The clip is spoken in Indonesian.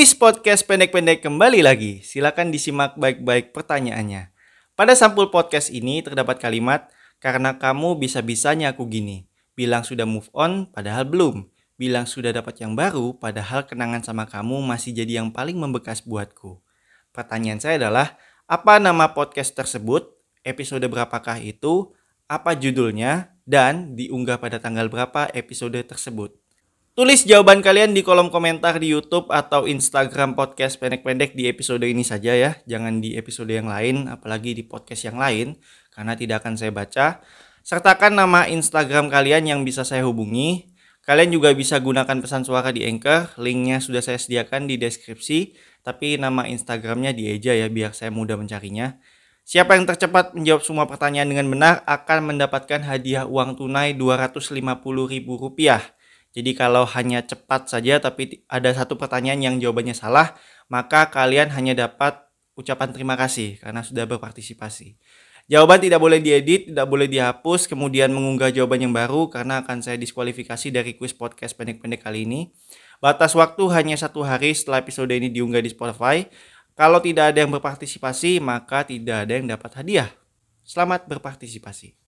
Kuis podcast pendek-pendek kembali lagi. Silakan disimak baik-baik pertanyaannya. Pada sampul podcast ini terdapat kalimat karena kamu bisa-bisanya aku gini. Bilang sudah move on padahal belum. Bilang sudah dapat yang baru padahal kenangan sama kamu masih jadi yang paling membekas buatku. Pertanyaan saya adalah apa nama podcast tersebut? Episode berapakah itu? Apa judulnya? Dan diunggah pada tanggal berapa episode tersebut? Tulis jawaban kalian di kolom komentar di YouTube atau Instagram podcast pendek-pendek di episode ini saja ya. Jangan di episode yang lain, apalagi di podcast yang lain, karena tidak akan saya baca. Sertakan nama Instagram kalian yang bisa saya hubungi. Kalian juga bisa gunakan pesan suara di Anchor, linknya sudah saya sediakan di deskripsi, tapi nama Instagramnya dieja ya biar saya mudah mencarinya. Siapa yang tercepat menjawab semua pertanyaan dengan benar akan mendapatkan hadiah uang tunai Rp250.000. Jadi kalau hanya cepat saja tapi ada satu pertanyaan yang jawabannya salah, maka kalian hanya dapat ucapan terima kasih karena sudah berpartisipasi. Jawaban tidak boleh diedit, tidak boleh dihapus, kemudian mengunggah jawaban yang baru karena akan saya diskualifikasi dari kuis podcast pendek-pendek kali ini. Batas waktu hanya satu hari setelah episode ini diunggah di Spotify. Kalau tidak ada yang berpartisipasi, maka tidak ada yang dapat hadiah. Selamat berpartisipasi.